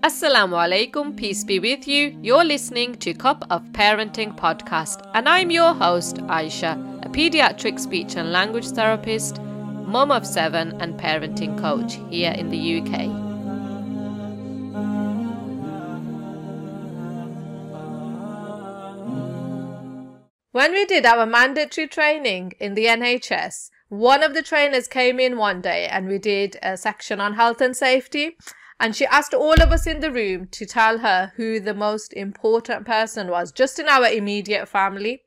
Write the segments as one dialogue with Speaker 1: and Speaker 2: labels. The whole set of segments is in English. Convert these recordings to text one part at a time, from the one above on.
Speaker 1: Assalamu alaikum, peace be with you. You're listening to Cup of Parenting podcast, and I'm your host, Aisha, a pediatric speech and language therapist, mum of seven, and parenting coach here in the UK. When we did our mandatory training in the NHS, one of the trainers came in one day and we did a section on health and safety and she asked all of us in the room to tell her who the most important person was just in our immediate family.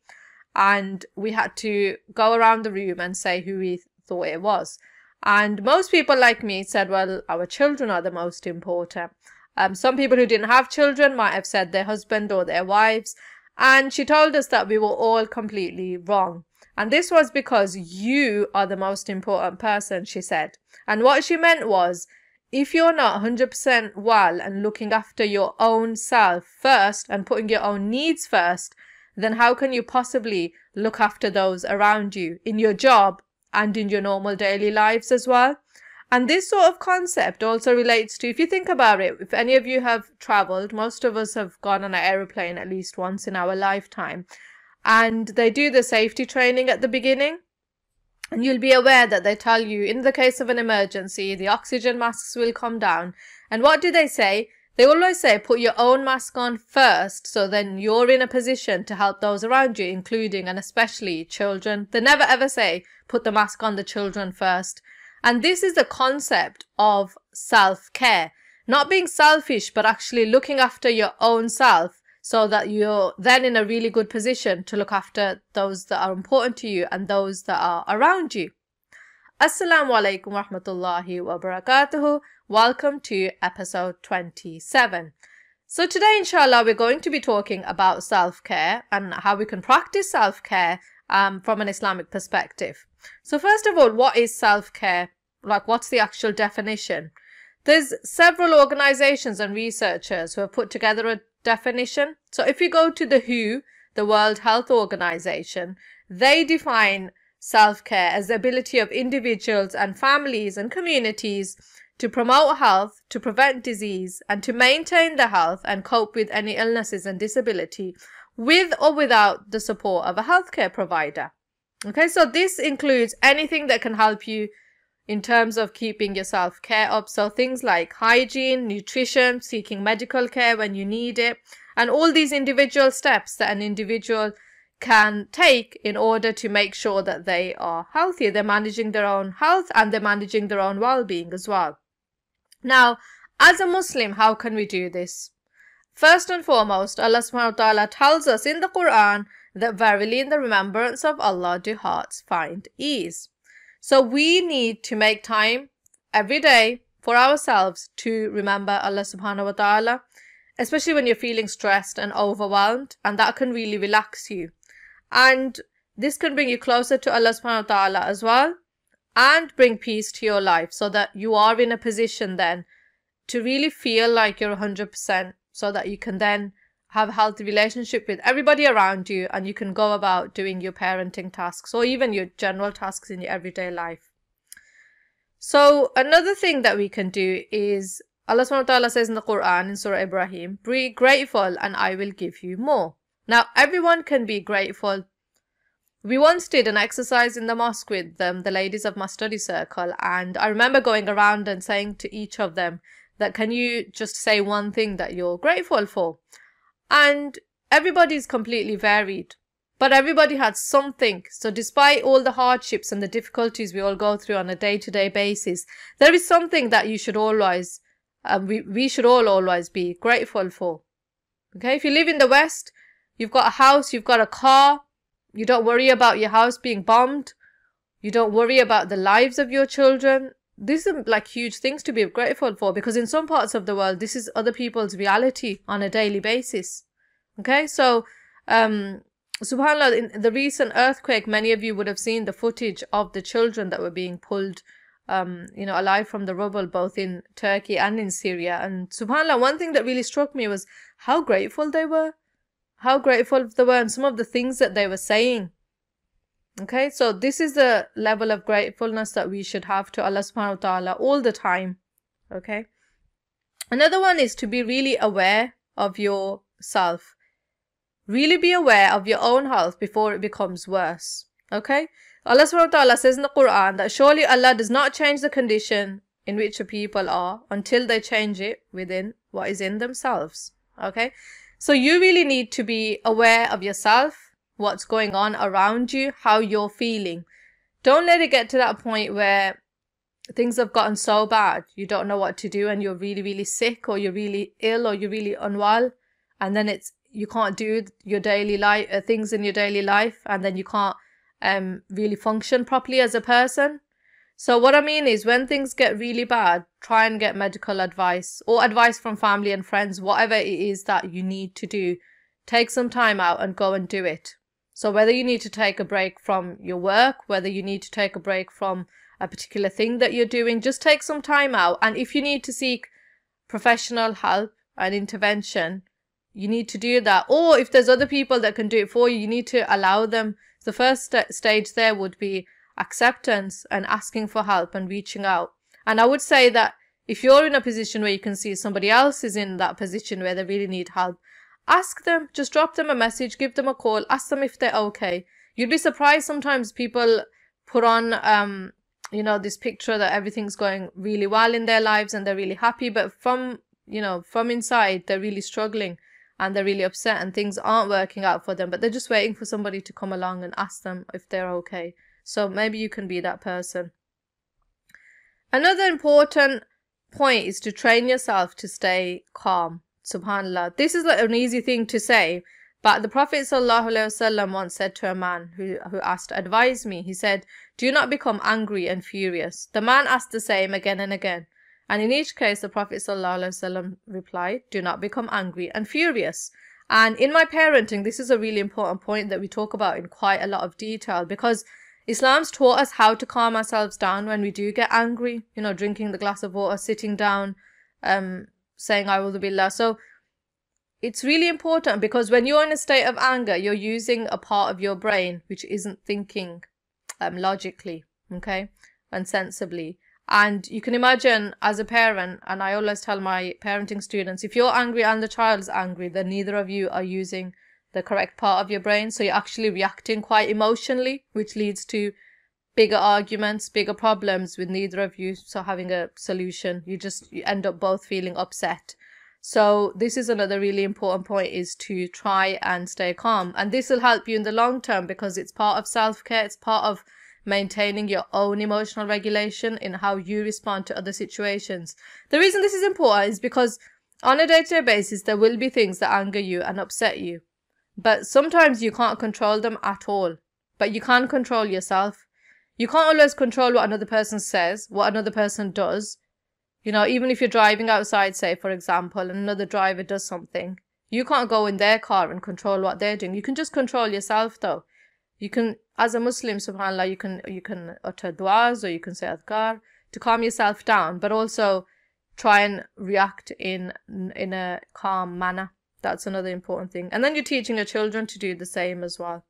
Speaker 1: And we had to go around the room and say who we thought it was. And most people like me said well our children are the most important. Um, some people who didn't have children might have said their husband or their wives. And she told us that we were all completely wrong. And this was because you are the most important person she said. And what she meant was if you're not 100% well and looking after your own self first and putting your own needs first, then how can you possibly look after those around you in your job and in your normal daily lives as well? And this sort of concept also relates to, if you think about it, if any of you have traveled, most of us have gone on an aeroplane at least once in our lifetime, and they do the safety training at the beginning. And you'll be aware that they tell you in the case of an emergency, the oxygen masks will come down. And what do they say? They always say put your own mask on first, so then you're in a position to help those around you, including and especially children. They never ever say put the mask on the children first. And this is the concept of self care. Not being selfish, but actually looking after your own self so that you're then in a really good position to look after those that are important to you and those that are around you. Assalamu alaikum rahmatullahi wabarakatuhu. Welcome to episode 27. So today, inshallah, we're going to be talking about self-care and how we can practice self-care um, from an Islamic perspective. So first of all, what is self-care? Like, what's the actual definition? There's several organizations and researchers who have put together a definition. So if you go to the WHO, the World Health Organization, they define self-care as the ability of individuals and families and communities to promote health, to prevent disease, and to maintain the health and cope with any illnesses and disability with or without the support of a healthcare provider. Okay, so this includes anything that can help you in terms of keeping your self care up. So things like hygiene, nutrition, seeking medical care when you need it, and all these individual steps that an individual can take in order to make sure that they are healthy. They're managing their own health and they're managing their own well-being as well. Now, as a Muslim, how can we do this? First and foremost, Allah subhanahu wa ta'ala tells us in the Quran that verily in the remembrance of Allah do hearts find ease. So we need to make time every day for ourselves to remember Allah subhanahu wa ta'ala, especially when you're feeling stressed and overwhelmed, and that can really relax you. And this can bring you closer to Allah subhanahu wa ta'ala as well, and bring peace to your life so that you are in a position then to really feel like you're 100% so that you can then have a healthy relationship with everybody around you and you can go about doing your parenting tasks or even your general tasks in your everyday life. So another thing that we can do is Allah subhanahu wa ta'ala says in the Quran in Surah Ibrahim, be grateful and I will give you more. Now everyone can be grateful. We once did an exercise in the mosque with them, the ladies of my study circle, and I remember going around and saying to each of them that can you just say one thing that you're grateful for? And everybody's completely varied but everybody had something. So despite all the hardships and the difficulties we all go through on a day-to-day basis there is something that you should always um, we, we should all always be grateful for. Okay? If you live in the west you've got a house you've got a car you don't worry about your house being bombed. You don't worry about the lives of your children these are like huge things to be grateful for because in some parts of the world this is other people's reality on a daily basis. Okay? So um subhanallah in the recent earthquake many of you would have seen the footage of the children that were being pulled um you know alive from the rubble both in turkey and in syria. And subhanallah one thing that really struck me was how grateful they were. How grateful they were and some of the things that they were saying Okay, so this is the level of gratefulness that we should have to Allah subhanahu wa ta'ala all the time. Okay. Another one is to be really aware of yourself. Really be aware of your own health before it becomes worse. Okay? Allah subhanahu wa ta'ala says in the Quran that surely Allah does not change the condition in which a people are until they change it within what is in themselves. Okay? So you really need to be aware of yourself, what's going on around you, how you're feeling. Don't let it get to that point where things have gotten so bad. You don't know what to do and you're really really sick or you're really ill or you're really unwell. And then it's you can't do your daily life uh, things in your daily life and then you can't um really function properly as a person. So what i mean is when things get really bad try and get medical advice or advice from family and friends whatever it is that you need to do. Take some time out and go and do it so whether you need to take a break from your work whether you need to take a break from a particular thing that you're doing, just take some time out. And if you need to seek professional help and intervention, you need to do that. Or if there's other people that can do it for you, you need to allow them. The first st- stage there would be acceptance and asking for help and reaching out. And I would say that if you're in a position where you can see somebody else is in that position where they really need help, ask them, just drop them a message, give them a call, ask them if they're okay. You'd be surprised sometimes people put on um, you know this picture that everything's going really well in their lives and they're really happy but from you know from inside they're really struggling and they're really upset and things aren't working out for them but they're just waiting for somebody to come along and ask them if they're okay. So maybe you can be that person. Another important point is to train yourself to stay calm subhanallah this is like an easy thing to say but the Prophet ﷺ once said to a man who, who asked, Advise me. He said, Do not become angry and furious. The man asked the same again and again. And in each case, the Prophet ﷺ replied, Do not become angry and furious. And in my parenting, this is a really important point that we talk about in quite a lot of detail because Islam's taught us how to calm ourselves down when we do get angry, you know, drinking the glass of water, sitting down, um, saying, A'udhu billah. So it's really important because when you're in a state of anger, you're using a part of your brain which isn't thinking um, logically, okay, and sensibly. And you can imagine as a parent, and I always tell my parenting students, if you're angry and the child's angry, then neither of you are using the correct part of your brain. So you're actually reacting quite emotionally, which leads to bigger arguments, bigger problems with neither of you so having a solution. You just you end up both feeling upset so this is another really important point is to try and stay calm. And this will help you in the long term because it's part of self-care. It's part of maintaining your own emotional regulation in how you respond to other situations. The reason this is important is because on a day-to-day basis, there will be things that anger you and upset you. But sometimes you can't control them at all. But you can control yourself. You can't always control what another person says, what another person does, you know, even if you're driving outside, say, for example, and another driver does something, you can't go in their car and control what they're doing. You can just control yourself, though. You can, as a Muslim, subhanAllah, you can, you can utter du'as or you can say adhkar to calm yourself down, but also try and react in, in a calm manner. That's another important thing. And then you're teaching your children to do the same as well.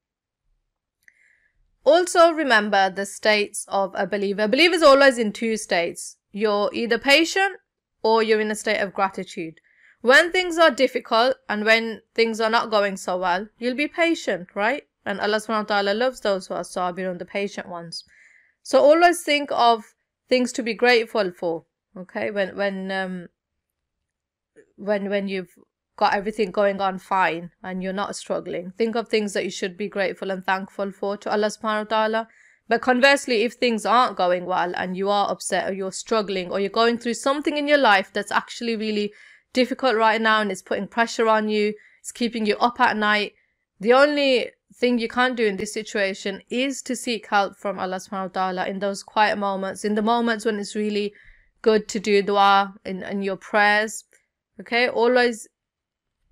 Speaker 1: Also remember the states of a believer. A believer is always in two states you're either patient or you're in a state of gratitude. When things are difficult and when things are not going so well, you'll be patient, right? And Allah subhanahu wa ta'ala loves those who are sabir the patient ones. So always think of things to be grateful for. Okay, when when um when when you've got everything going on fine and you're not struggling, think of things that you should be grateful and thankful for to Allah subhanahu wa ta'ala but conversely, if things aren't going well and you are upset or you're struggling or you're going through something in your life that's actually really difficult right now and it's putting pressure on you, it's keeping you up at night, the only thing you can do in this situation is to seek help from Allah subhanahu wa ta'ala in those quiet moments, in the moments when it's really good to do dua in, in your prayers. Okay, always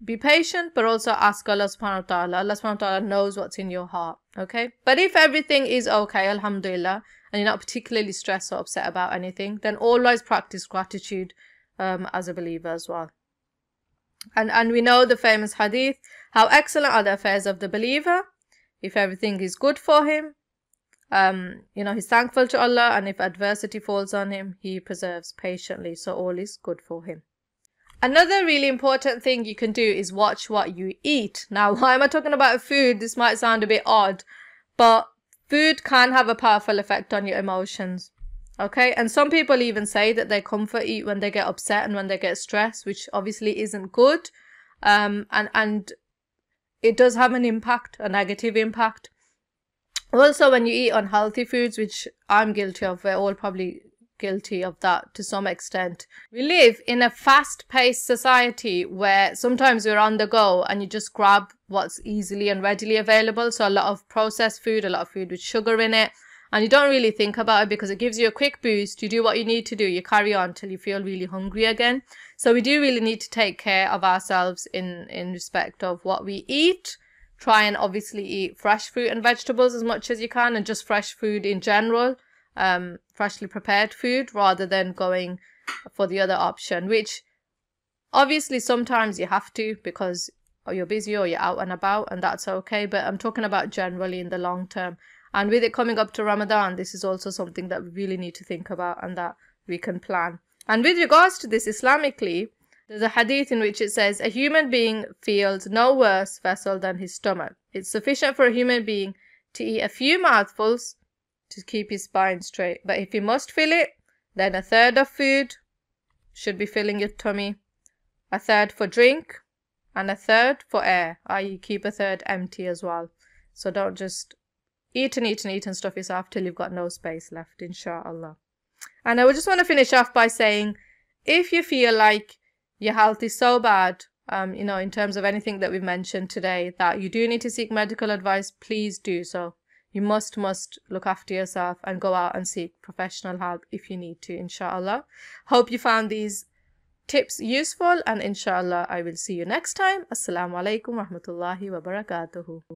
Speaker 1: be patient, but also ask Allah subhanahu wa ta'ala. Allah subhanahu wa ta'ala knows what's in your heart. Okay. But if everything is okay, alhamdulillah, and you're not particularly stressed or upset about anything, then always practice gratitude um, as a believer as well. And and we know the famous hadith, how excellent are the affairs of the believer. If everything is good for him, um, you know, he's thankful to Allah, and if adversity falls on him, he preserves patiently. So all is good for him. Another really important thing you can do is watch what you eat. Now, why am I talking about food? This might sound a bit odd, but food can have a powerful effect on your emotions. Okay, and some people even say that they comfort eat when they get upset and when they get stressed, which obviously isn't good. Um, and and it does have an impact, a negative impact. Also, when you eat unhealthy foods, which I'm guilty of, we're all probably guilty of that to some extent. We live in a fast paced society where sometimes we're on the go and you just grab what's easily and readily available. So, a lot of processed food, a lot of food with sugar in it, and you don't really think about it because it gives you a quick boost. You do what you need to do, you carry on till you feel really hungry again. So, we do really need to take care of ourselves in, in respect of what we eat. Try and obviously eat fresh fruit and vegetables as much as you can, and just fresh food in general um, freshly prepared food rather than going for the other option, which obviously sometimes you have to because you're busy or you're out and about, and that's okay. But I'm talking about generally in the long term. And with it coming up to Ramadan, this is also something that we really need to think about and that we can plan. And with regards to this Islamically, there's a hadith in which it says, A human being feels no worse vessel than his stomach. It's sufficient for a human being to eat a few mouthfuls to keep his spine straight. But if you must fill it, then a third of food should be filling your tummy, a third for drink, and a third for air, i.e., keep a third empty as well. So don't just eat and eat and eat and stuff yourself till you've got no space left, inshallah. And I would just want to finish off by saying if you feel like your health is so bad, um, you know, in terms of anything that we've mentioned today, that you do need to seek medical advice, please do so. You must, must look after yourself and go out and seek professional help if you need to, inshallah. Hope you found these tips useful and inshallah I will see you next time. Assalamu alaikum rahmatullahi wa barakatuhu.